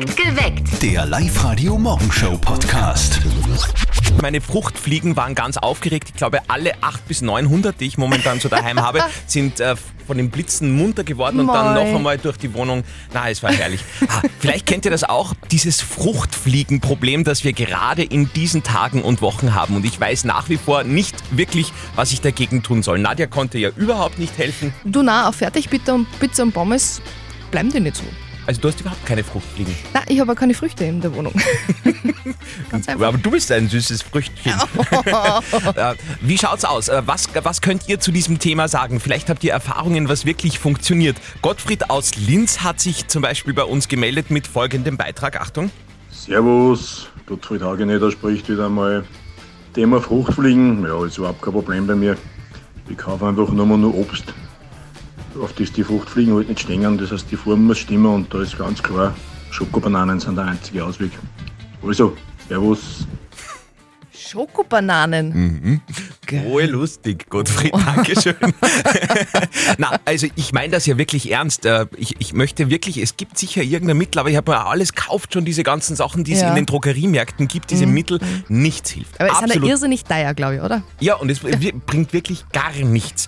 Geweckt. Der Live-Radio-Morgenshow-Podcast. Meine Fruchtfliegen waren ganz aufgeregt. Ich glaube, alle 800 bis 900, die ich momentan so daheim habe, sind äh, von den Blitzen munter geworden und dann noch einmal durch die Wohnung. Na, es war herrlich. Ah, vielleicht kennt ihr das auch, dieses Fruchtfliegenproblem, das wir gerade in diesen Tagen und Wochen haben. Und ich weiß nach wie vor nicht wirklich, was ich dagegen tun soll. Nadja konnte ja überhaupt nicht helfen. Du na, auf Fertigbitter und Pizza und Pommes bleiben die nicht so. Also du hast überhaupt keine Fruchtfliegen. Na, ich habe auch keine Früchte in der Wohnung. Ganz einfach. Aber du bist ein süßes Früchtchen. Äh, Wie schaut's aus? Äh, Was, was könnt ihr zu diesem Thema sagen? Vielleicht habt ihr Erfahrungen, was wirklich funktioniert. Gottfried aus Linz hat sich zum Beispiel bei uns gemeldet mit folgendem Beitrag. Achtung. Servus, Gottfried Hageneder spricht wieder einmal. Thema Fruchtfliegen, ja, ist überhaupt kein Problem bei mir. Ich kaufe einfach nur mal nur Obst, auf das die Fruchtfliegen halt nicht stehen. Das heißt, die Form muss stimmen und da ist ganz klar, Schokobananen sind der einzige Ausweg. Also, Servus. Schokobananen. Rohe lustig, Gottfried, Dankeschön. Na, also ich meine das ja wirklich ernst. Äh, Ich, ich möchte wirklich, es gibt sicher irgendein Mittel, aber ich habe mir alles gekauft, schon diese ganzen Sachen, die es Ja. in den Drogeriemärkten gibt, diese Mittel, nichts hilft. Aber es sind ja irrsinnig teuer, glaube ich, oder? Ja, und es bringt wirklich gar nichts.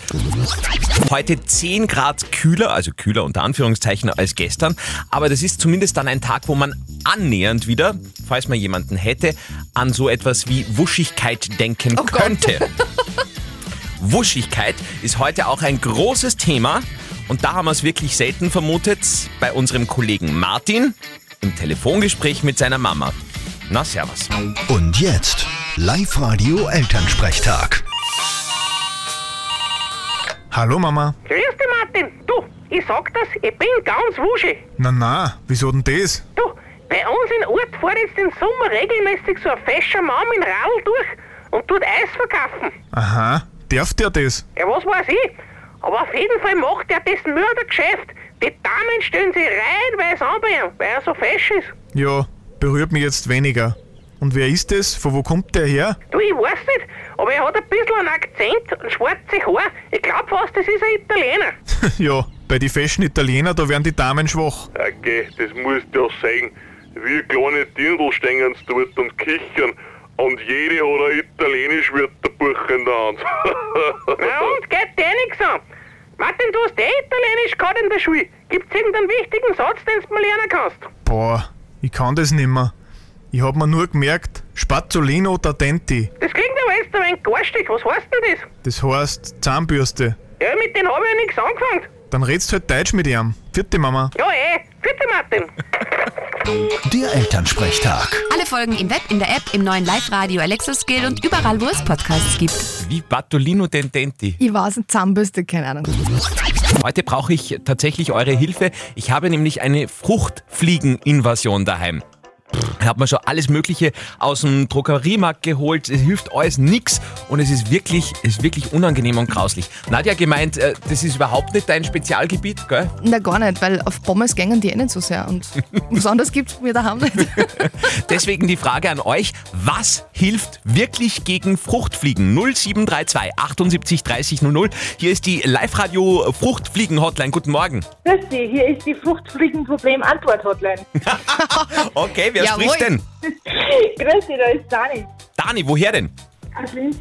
Heute 10 Grad kühler, also kühler unter Anführungszeichen als gestern, aber das ist zumindest dann ein Tag, wo man annähernd wieder, falls man jemanden hätte, an so etwas wie Wuschigkeit denken Oh könnte. Wuschigkeit ist heute auch ein großes Thema und da haben wir es wirklich selten vermutet bei unserem Kollegen Martin im Telefongespräch mit seiner Mama. Na, servus. Und jetzt Live-Radio-Elternsprechtag. Hallo Mama. Grüß dich, Martin. Du, ich sag das, ich bin ganz wuschig. Na na, wieso denn das? Du, bei uns in Ort fährt jetzt im Sommer regelmäßig so ein fescher Mann mit dem Radl durch und tut Eis verkaufen. Aha, darf der das? Ja, was weiß ich. Aber auf jeden Fall macht er das nur ein Geschäft. Die Damen stellen sich reihenweise an bei ihm, weil er so fesch ist. Ja, berührt mich jetzt weniger. Und wer ist das? Von wo kommt der her? Du, ich weiß nicht, aber er hat ein bisschen einen Akzent und schwarze Haare. Ich glaub fast, das ist ein Italiener. ja, bei die Fashion Italiener, da werden die Damen schwach. Okay, das musst du ja sagen. Wie kleine Dirndl stehen sie dort und kichern. Und jede hat ein italienisch Wörterbuch in der Hand. Na und, geht dir nichts an. Martin, du hast eh Italienisch gehabt in der Schule. Gibt's irgendeinen wichtigen Satz, den du mal lernen kannst? Boah, ich kann das nimmer. Ich hab mir nur gemerkt, Spazzolino da denti. Das klingt aber jetzt ein wenig garstig. Was heißt denn das? Das heißt Zahnbürste. Ja, mit denen habe ich ja nichts angefangen. Dann redst halt Deutsch mit ihm. Vierte Mama. Ja, eh. Bitte, Martin. Der Elternsprechtag. Alle Folgen im Web, in der App, im neuen Live-Radio Alexa Skill und überall, wo es Podcasts gibt. Wie Bartolino Dententi. Ich weiß nicht, Zahnbürste, keine Ahnung. Heute brauche ich tatsächlich eure Hilfe. Ich habe nämlich eine Fruchtfliegeninvasion daheim. Ich habe mir schon alles Mögliche aus dem Drogeriemarkt geholt. Es hilft alles nix und es ist wirklich, es ist wirklich unangenehm und grauslich. Nadja gemeint, äh, das ist überhaupt nicht dein Spezialgebiet, gell? Na, gar nicht, weil auf Pommes gängen die eh nicht so sehr. Und was anderes gibt's bei mir daheim nicht. Deswegen die Frage an euch, was hilft wirklich gegen Fruchtfliegen? 0732 78 30 00. Hier ist die Live-Radio Fruchtfliegen-Hotline. Guten Morgen. Grüß dich, hier ist die Fruchtfliegenproblem-Antwort-Hotline. Okay, wer Jawohl. spricht denn? Grüß dich, da ist Dani. Dani, woher denn? Aus Linz.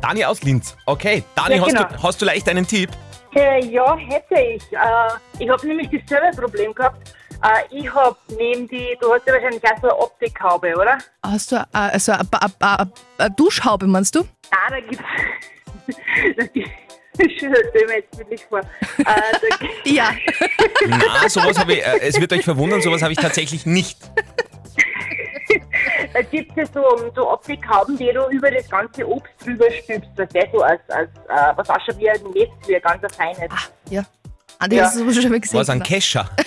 Dani aus Linz. Okay, Dani, Ja, hast, genau. du, hast du leicht einen Tipp? Äh, ja, hätte ich. Äh, ich habe nämlich dasselbe Problem gehabt. Äh, ich habe neben die, du hast ja wahrscheinlich auch so eine Optikhaube, oder? Hast du äh, also eine, eine, eine, eine Duschhaube, meinst du? Ah, da gibt's. da gibt's. Stell mir jetzt wirklich vor. Äh, da, Ja. Na, sowas habe ich, äh, es wird euch verwundern, sowas habe ich tatsächlich nicht. Da gibt es ja so, so Optikhauben, die du über das ganze Obst drüber stülpst. Das ist so als, als äh, was ausschaut wie ein Netz, wie ein ganz feines. Ja. Andi, Ja. hast du schon mal gesehen? Was, ein Kescher?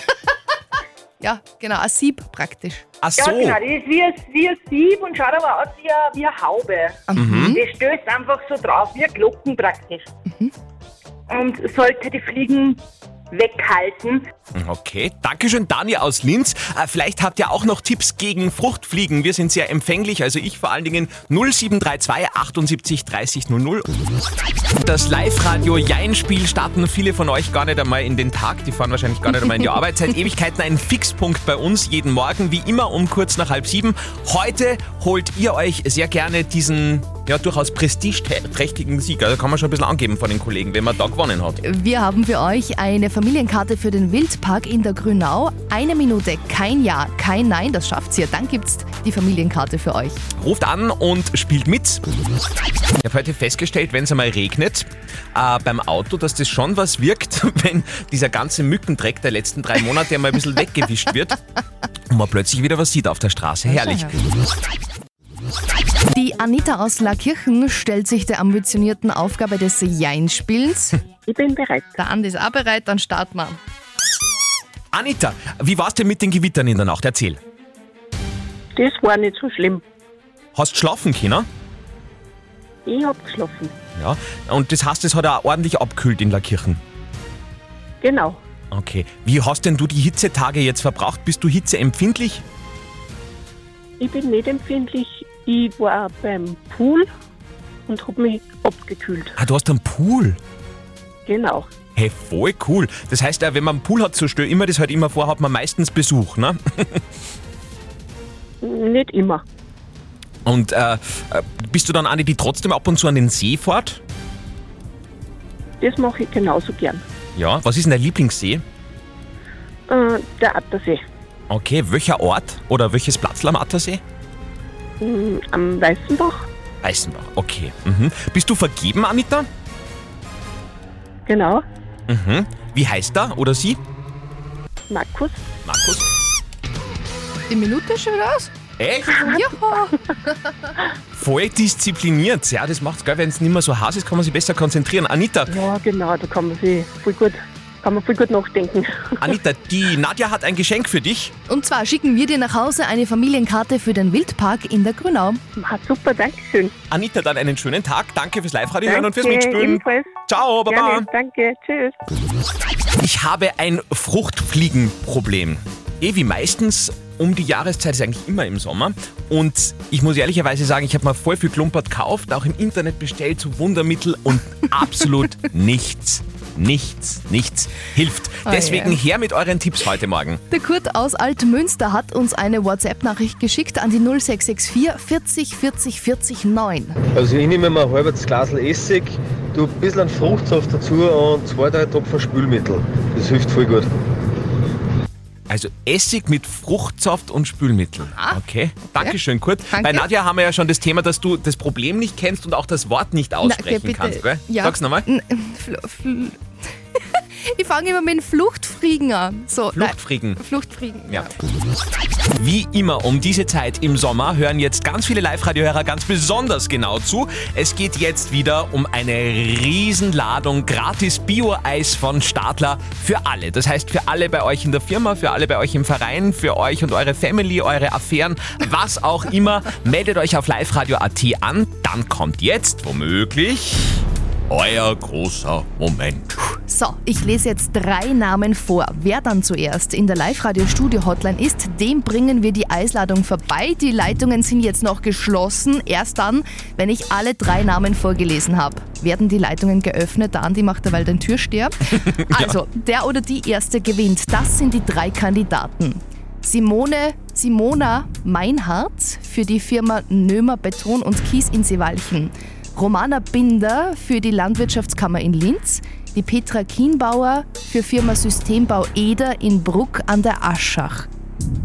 Ja, genau, ein Sieb praktisch. Ach Ja, so. genau, die ist wie ein, wie ein Sieb und schaut aber aus wie eine, wie eine Haube. Mhm. Die stößt einfach so drauf, wie ein Glocken praktisch. Und sollte die Fliegen weghalten. Okay, Dankeschön, Dani aus Linz. Äh, Vielleicht habt ihr auch noch Tipps gegen Fruchtfliegen. Wir sind sehr empfänglich, also ich vor allen Dingen 0732 78 30 00. Das Live-Radio Jein-Spiel starten viele von euch gar nicht einmal in den Tag. Die fahren wahrscheinlich gar nicht einmal in die Arbeit. Seit Ewigkeiten ein Fixpunkt bei uns jeden Morgen, wie immer um kurz nach halb sieben. Heute holt ihr euch sehr gerne diesen ja, durchaus prestigeträchtigen Sieg. Also kann man schon ein bisschen angeben von den Kollegen, wenn man da gewonnen hat. Wir haben für euch eine Familienkarte für den Wildpark in der Grünau. Eine Minute, kein Ja, kein Nein, das schafft's ihr. Dann gibt's die Familienkarte für euch. Ruft an und spielt mit. Ich habe heute festgestellt, wenn es einmal regnet, äh, beim Auto, dass das schon was wirkt, wenn dieser ganze Mückendreck der letzten drei Monate einmal ein bisschen weggewischt wird und man plötzlich wieder was sieht auf der Straße. Herrlich. Die Anita aus Laakirchen stellt sich der ambitionierten Aufgabe des Jein-Spielens. Ich bin bereit. Der Andi ist auch bereit, dann starten wir. Anita, wie war's denn mit den Gewittern in der Nacht? Erzähl. Das war nicht so schlimm. Hast schlafen können? Ich hab geschlafen. Ja. Und das heißt, es hat auch ordentlich abkühlt in Laakirchen. Genau. Okay. Wie hast denn du die Hitzetage jetzt verbraucht? Bist du hitzeempfindlich? Ich bin nicht empfindlich. Ich war beim Pool und hab mich abgekühlt. Ah, du hast einen Pool. Genau. Hey, voll cool. Das heißt, äh, wenn man einen Pool hat, so stell immer das halt immer vor, hat man meistens Besuch, ne? Nicht immer. Und äh, äh, bist du dann eine, die trotzdem ab und zu an den See fährt? Das mache ich genauso gern. Ja. Was ist denn dein Lieblingssee? Äh, der Attersee. Okay, welcher Ort oder welches Platzl am Attersee? Mm, Am Weißenbach. Weißenbach, okay. Mhm. Bist du vergeben, Anita? Genau. Mhm. Wie heißt er oder sie? Markus. Markus. Die Minute schon aus? Echt? Ja. Voll diszipliniert. Ja, das macht's geil. Wenn es nicht mehr so heiß ist, kann man sich besser konzentrieren. Anita, Ja, genau. Da kann man sich voll gut, kann man voll gut nachdenken. Anita, die Nadja hat ein Geschenk für dich. Und zwar schicken wir dir nach Hause eine Familienkarte für den Wildpark in der Grünau. Ah, super, danke schön. Anita, dann einen schönen Tag. Danke fürs Live-Radio hören und fürs Mitspielen. ebenfalls. Ciao, baba. Gerne, danke, tschüss. Ich habe ein Fruchtfliegenproblem. Eh wie meistens um die Jahreszeit ist eigentlich immer im Sommer. Und ich muss ehrlicherweise sagen, ich habe mal voll viel Klumpert gekauft, auch im Internet bestellt, so Wundermittel und absolut nichts, nichts, nichts hilft. Oh Deswegen je. her mit euren Tipps heute Morgen. Der Kurt aus Altmünster hat uns eine WhatsApp-Nachricht geschickt an die 0664 40 40 40 9. Also ich nehme mir ein halbes Glas Essig, tu ein bisschen Fruchtsaft dazu und zwei, drei Tropfen Spülmittel. Das hilft voll gut. Also Essig mit Fruchtsaft und Spülmittel. Ah, Okay, Dankeschön, Kurt. Danke. Bei Nadja haben wir ja schon das Thema, dass du das Problem nicht kennst und auch das Wort nicht aussprechen kannst, gell? Ja. Sag's nochmal. N- Fl Fl ich fange immer mit den Fluchtfliegen an. So, Fluchtfliegen. Nein, Fluchtfliegen. Ja. Wie immer um diese Zeit im Sommer hören jetzt ganz viele Live-Radio-Hörer ganz besonders genau zu. Es geht jetzt wieder um eine Riesenladung gratis Bio-Eis von Stadler für alle. Das heißt für alle bei euch in der Firma, für alle bei euch im Verein, für euch und eure Family, eure Affären, was auch immer. Meldet euch auf liveradio.at an. Dann kommt jetzt womöglich euer großer Moment. So, ich lese jetzt drei Namen vor. Wer dann zuerst in der Live-Radio-Studio-Hotline ist, dem bringen wir die Eisladung vorbei. Die Leitungen sind jetzt noch geschlossen. Erst dann, wenn ich alle drei Namen vorgelesen habe, werden die Leitungen geöffnet. Der Andi macht derweil den Türsteher. Also, der oder die Erste gewinnt. Das sind die drei Kandidaten. Simone, Simona Meinhardt für die Firma Nömer Beton und Kies in Seewalchen. Romana Binder für die Landwirtschaftskammer in Linz. Die Petra Kienbauer für Firma Systembau Eder in Bruck an der Aschach.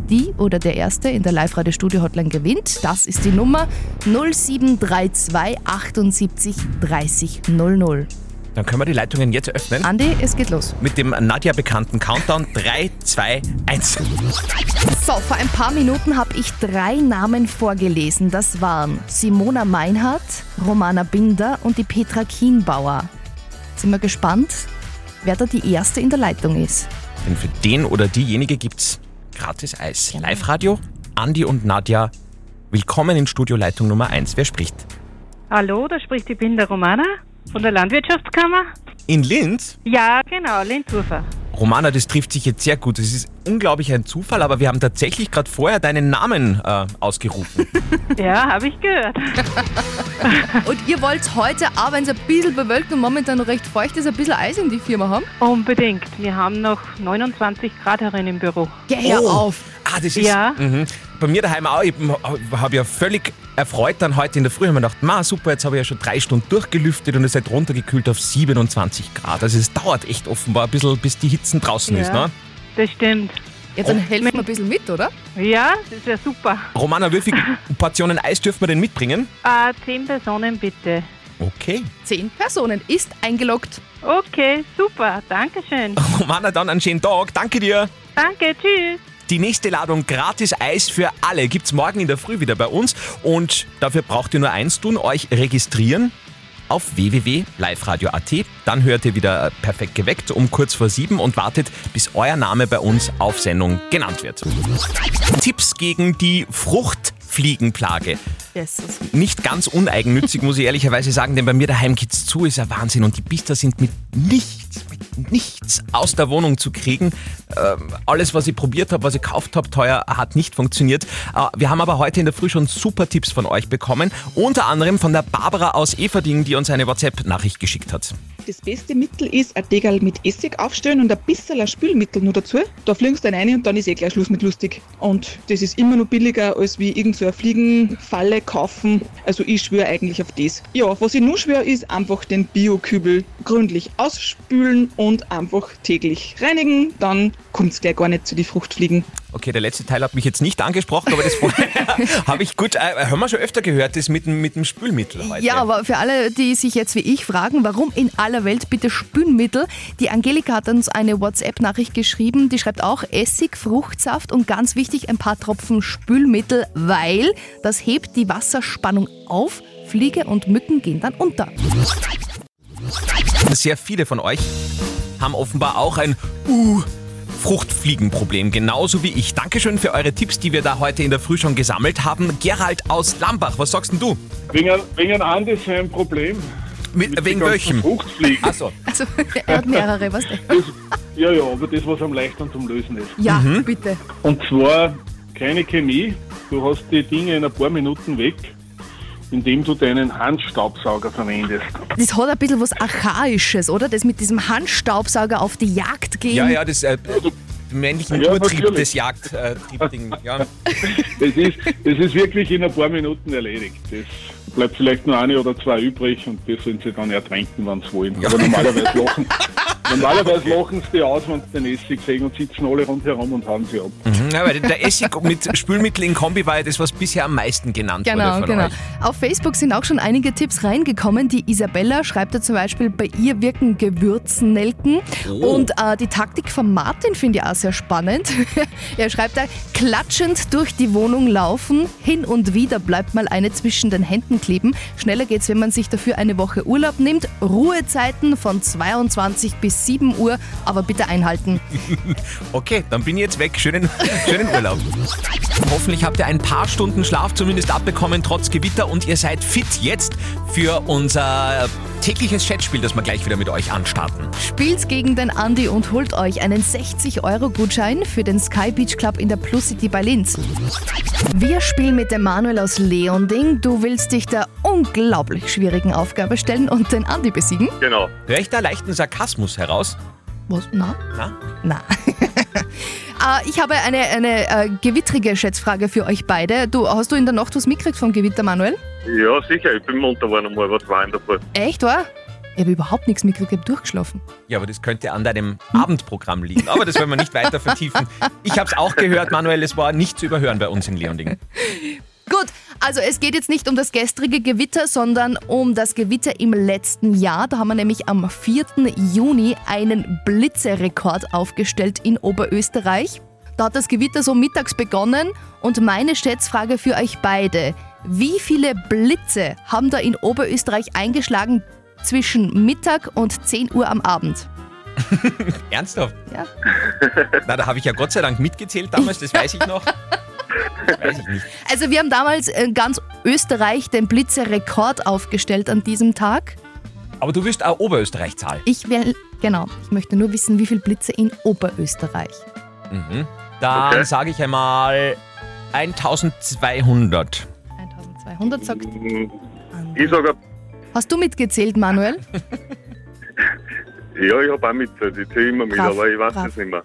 Die oder der Erste in der Live-Radio-Studio-Hotline gewinnt. Das ist die Nummer 0732 78 30 00. Dann können wir die Leitungen jetzt öffnen. Andi, es geht los. Mit dem Nadja bekannten Countdown 3, 2, 1. So, vor ein paar Minuten habe ich drei Namen vorgelesen. Das waren Simona Meinhardt, Romana Binder und die Petra Kienbauer. Sind wir gespannt, wer da die Erste in der Leitung ist. Denn für den oder diejenige gibt's gratis Eis. Live-Radio, Andi und Nadja. Willkommen in Studioleitung Nummer 1. Wer spricht? Hallo, da spricht die Binder Romana von der Landwirtschaftskammer. In Linz? Ja, genau, Lindhufer. Romana, das trifft sich jetzt sehr gut. Das ist unglaublich ein Zufall, aber wir haben tatsächlich gerade vorher deinen Namen äh, ausgerufen. Ja, habe ich gehört. Und ihr wollt heute, auch wenn es ein bisschen bewölkt und momentan noch recht feucht ist, ein bisschen Eis in die Firma haben? Unbedingt. Wir haben noch 29 Grad herin im Büro. Geh Oh. auf. Ah, das ist Ja. mhm. Bei mir daheim auch. Ich habe ja völlig erfreut dann heute in der Früh, habe mir gedacht, ma super, jetzt habe ich ja schon drei Stunden durchgelüftet und es ist runtergekühlt auf 27 Grad. Also es dauert echt offenbar ein bisschen, bis die Hitzen draußen ist. Ja. Ne? Das stimmt. Jetzt dann helfen wir ein bisschen mit, oder? Ja, das wäre super. Romana, wie viele Portionen Eis dürfen wir denn mitbringen? Äh, zehn Personen bitte. Okay. Zehn Personen ist eingeloggt. Okay, super. Dankeschön. Romana, dann einen schönen Tag. Danke dir. Danke, tschüss. Die nächste Ladung gratis Eis für alle gibt's morgen in der Früh wieder bei uns. Und dafür braucht ihr nur eins tun, euch registrieren auf www.liveradio.at. Dann hört ihr wieder perfekt geweckt um kurz vor sieben und wartet, bis euer Name bei uns auf Sendung genannt wird. Tipps gegen die Fruchtfliegenplage. Jesus. Nicht ganz uneigennützig, muss ich ehrlicherweise sagen, denn bei mir daheim geht's zu, ist ein Wahnsinn. Und die Biester sind mit nichts, mit nichts aus der Wohnung zu kriegen. Ähm, alles, was ich probiert habe, was ich gekauft habe, teuer, hat nicht funktioniert. Äh, wir haben aber heute in der Früh schon super Tipps von euch bekommen. Unter anderem von der Barbara aus Everding, die uns eine WhatsApp-Nachricht geschickt hat. Das beste Mittel ist ein Degel mit Essig aufstellen und ein bisschen Spülmittel nur dazu. Da fliegst du dann rein und dann ist eh gleich Schluss mit lustig. Und das ist immer noch billiger, als wie irgend so eine Fliegenfalle kaufen. Also ich schwöre eigentlich auf das. Ja, was ich nur schwöre, ist einfach den Biokübel gründlich ausspülen und einfach täglich reinigen. Dann kommt es gleich gar nicht zu die Fruchtfliegen. Okay, der letzte Teil hat mich jetzt nicht angesprochen, aber das habe ich gut, äh, haben wir schon öfter gehört, das mit, dem- mit dem Spülmittel heute. Ja, aber für alle, die sich jetzt wie ich fragen, warum in aller Welt bitte Spülmittel? Die Angelika hat uns eine WhatsApp-Nachricht geschrieben, die schreibt auch Essig, Fruchtsaft und ganz wichtig ein paar Tropfen Spülmittel, weil das hebt die Wasserspannung auf, Fliege und Mücken gehen dann unter. Sehr viele von euch haben offenbar auch ein uh, Fruchtfliegenproblem, genauso wie ich. Dankeschön für eure Tipps, die wir da heute in der Früh schon gesammelt haben. Gerald aus Lambach, was sagst denn du? Wegen, wegen Andi sein Problem. Mit, Mit wegen welchem? Fruchtfliegen. Achso. Also er hat mehrere, was? Ja, ja, aber das, was am leichtesten zum Lösen ist. Ja, Mhm. bitte. Und zwar keine Chemie. Du hast die Dinge in ein paar Minuten weg, indem du deinen Handstaubsauger verwendest. Das hat ein bisschen was Archaisches, oder? Das mit diesem Handstaubsauger auf die Jagd gehen. Ja, ja, das äh, männlichen Ja, Urtrieb des Jagdtriebding. ja. Das ist, das ist wirklich in ein paar Minuten erledigt. Das bleibt vielleicht nur eine oder zwei übrig und die sollen sie dann ertränken, wenn sie wollen. Aber normalerweise lachen, normalerweise lachen sie die aus, wenn sie den Essig sehen und sitzen alle rundherum und hauen sie ab. Mhm, ja, weil der Essig mit Spülmittel in Kombi war ja das, was bisher am meisten genannt Genau, wurde von genau. euch. Auf Facebook sind auch schon einige Tipps reingekommen. Die Isabella schreibt da zum Beispiel, bei ihr wirken Gewürznelken. Oh. Und äh, die Taktik von Martin finde ich auch sehr spannend. er schreibt da, klatschend durch die Wohnung laufen, hin und wieder bleibt mal eine zwischen den Händen kleben. Schneller geht's, wenn man sich dafür eine Woche Urlaub nimmt. Ruhezeiten von 22 bis 7 Uhr, aber bitte einhalten. Okay, dann bin ich jetzt weg. Schönen, schönen Urlaub. Hoffentlich habt ihr ein paar Stunden Schlaf zumindest abbekommen, trotz Gewitter, und ihr seid fit jetzt für unser tägliches Chatspiel, das wir gleich wieder mit euch anstarten. Spielt gegen den Andi und holt euch einen 60-Euro-Gutschein für den Sky Beach Club in der Plus City bei Linz. Wir spielen mit dem Manuel aus Leonding. Du willst dich der unglaublich schwierigen Aufgabe stellen und den Andi besiegen. Genau. Hör ich da leichten Sarkasmus heraus? Was? Na? Na? Na. Äh, ich habe eine, eine äh, gewittrige Schätzfrage für euch beide. Du, hast du in der Nacht was mitgekriegt vom Gewitter, Manuel? Ja, sicher, ich bin munter geworden um halb zwei in der Früh. Echt, war? Ich habe überhaupt nichts mitgekriegt, ich habe durchgeschlafen. Ja, aber das könnte an deinem Abendprogramm liegen. Aber das wollen wir nicht weiter vertiefen. Ich habe es auch gehört, Manuel, es war nicht zu überhören bei uns in Leonding. Gut, also es geht jetzt nicht um das gestrige Gewitter, sondern um das Gewitter im letzten Jahr. Da haben wir nämlich am 4. Juni einen Blitzerekord aufgestellt in Oberösterreich. Da hat das Gewitter so mittags begonnen und meine Schätzfrage für euch beide. Wie viele Blitze haben da in Oberösterreich eingeschlagen zwischen Mittag und 10 Uhr am Abend? Ernsthaft? Ja. Na, da habe ich ja Gott sei Dank mitgezählt damals, das weiß ich noch. Das weiß ich nicht. Also wir haben damals in ganz Österreich den Blitzerekord aufgestellt an diesem Tag. Aber du wirst auch Oberösterreich-Zahl. Ich will, genau, ich möchte nur wissen, wie viele Blitze in Oberösterreich. Mhm. Dann sage ich einmal 1200. 1200 sagt. Ich sage, Hast du mitgezählt, Manuel? ja, ich habe auch mitgezählt. Ich zähle immer mit, Brav, aber ich weiß brav. es nicht mehr.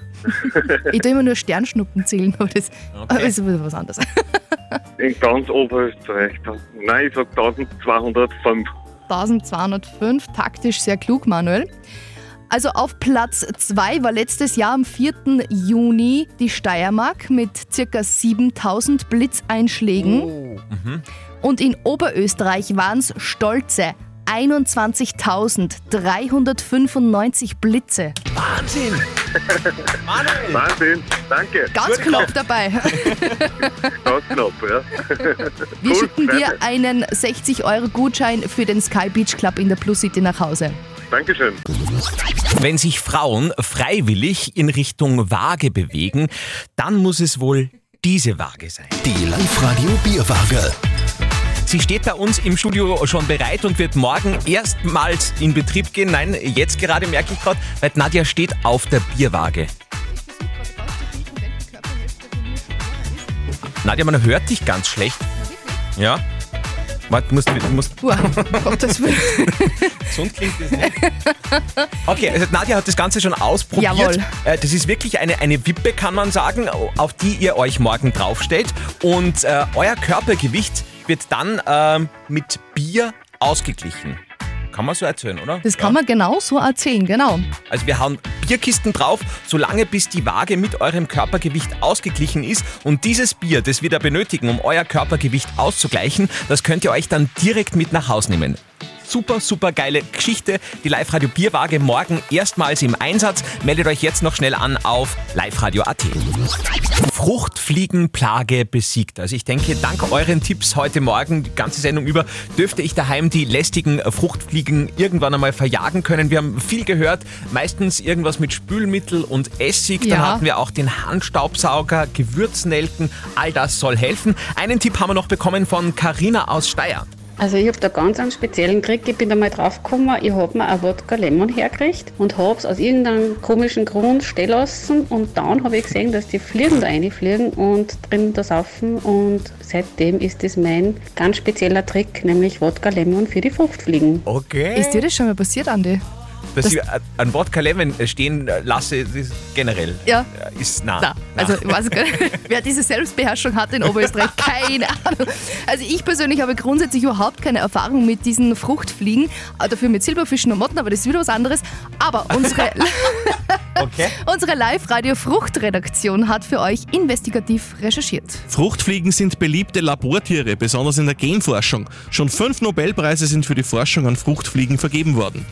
Ich tue immer nur Sternschnuppen zählen, aber das aber ist wieder was anderes. In ganz Oberösterreich. Nein, ich sage 1205. 1205, taktisch sehr klug, Manuel. Also auf Platz 2 war letztes Jahr am 4. Juni die Steiermark mit ca. 7000 Blitzeinschlägen. Und in Oberösterreich waren es stolze 21.395 Blitze. Wahnsinn! Manuel! Wahnsinn, danke. Ganz knapp dabei. Ganz knapp, ja. Wir Cool, schicken dir einen 60-Euro-Gutschein für den Sky Beach Club in der Plus City nach Hause. Dankeschön. Wenn sich Frauen freiwillig in Richtung Waage bewegen, dann muss es wohl diese Waage sein. Die Live-Radio Bierwaage. Sie steht bei uns im Studio schon bereit und wird morgen erstmals in Betrieb gehen. Nein, jetzt gerade merke ich gerade, weil Nadja steht auf der Bierwaage. Nadja, man hört dich ganz schlecht. Ja? Warte, du musst, du musst Uah, Gottes Willen. Gesund klingt das nicht. Okay, also Nadja hat das Ganze schon ausprobiert. Jawohl. Äh, Das ist wirklich eine, eine Wippe, kann man sagen, auf die ihr euch morgen draufstellt. Und äh, euer Körpergewicht wird dann ähm, mit Bier ausgeglichen. Kann man so erzählen, oder? Das kann man genau so erzählen, genau. Also wir hauen Bierkisten drauf, solange bis die Waage mit eurem Körpergewicht ausgeglichen ist. Und dieses Bier, das wir da benötigen, um euer Körpergewicht auszugleichen, das könnt ihr euch dann direkt mit nach Hause nehmen. Super, super geile Geschichte. Die Live-Radio Bierwaage morgen erstmals im Einsatz. Meldet euch jetzt noch schnell an auf liveradio.at. Fruchtfliegenplage besiegt. Also ich denke, dank euren Tipps heute Morgen, die ganze Sendung über, dürfte ich daheim die lästigen Fruchtfliegen irgendwann einmal verjagen können. Wir haben viel gehört, meistens irgendwas mit Spülmittel und Essig. Dann Ja. hatten wir auch den Handstaubsauger, Gewürznelken. All das soll helfen. Einen Tipp haben wir noch bekommen von Karina aus Steyr. Also ich habe da ganz einen speziellen Trick. Ich bin da mal drauf gekommen, ich habe mir ein Wodka Lemon hergekriegt und habe es aus irgendeinem komischen Grund stehen lassen und dann habe ich gesehen, dass die Fliegen da reinfliegen und drin da saufen und seitdem ist das mein ganz spezieller Trick, nämlich Wodka Lemon für die Fruchtfliegen. Okay. Ist dir das schon mal passiert, Andi? Dass Das- ich ein Wodka Lemon stehen lasse, das ist generell Ja. ist nah. Na, also ich weiß gar nicht, wer diese Selbstbeherrschung hat in Oberösterreich, keine Ahnung. Also ich persönlich habe grundsätzlich überhaupt keine Erfahrung mit diesen Fruchtfliegen, äh, dafür mit Silberfischen und Motten, aber das ist wieder was anderes. Aber unsere, Okay. unsere Live-Radio-Fruchtredaktion hat für euch investigativ recherchiert. Fruchtfliegen sind beliebte Labortiere, besonders in der Genforschung. Schon fünf Nobelpreise sind für die Forschung an Fruchtfliegen vergeben worden.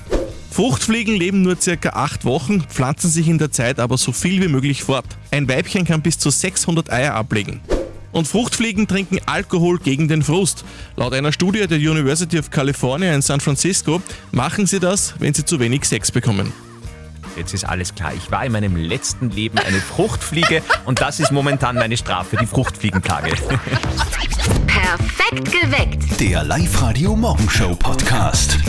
Fruchtfliegen leben nur circa acht Wochen, pflanzen sich in der Zeit aber so viel wie möglich fort. Ein Weibchen kann bis zu 600 Eier ablegen. Und Fruchtfliegen trinken Alkohol gegen den Frust. Laut einer Studie der University of California in San Francisco machen sie das, wenn sie zu wenig Sex bekommen. Jetzt ist alles klar. Ich war in meinem letzten Leben eine Fruchtfliege und das ist momentan meine Strafe, die Fruchtfliegenplage. Perfekt geweckt. Der Live-Radio Morgenshow Podcast.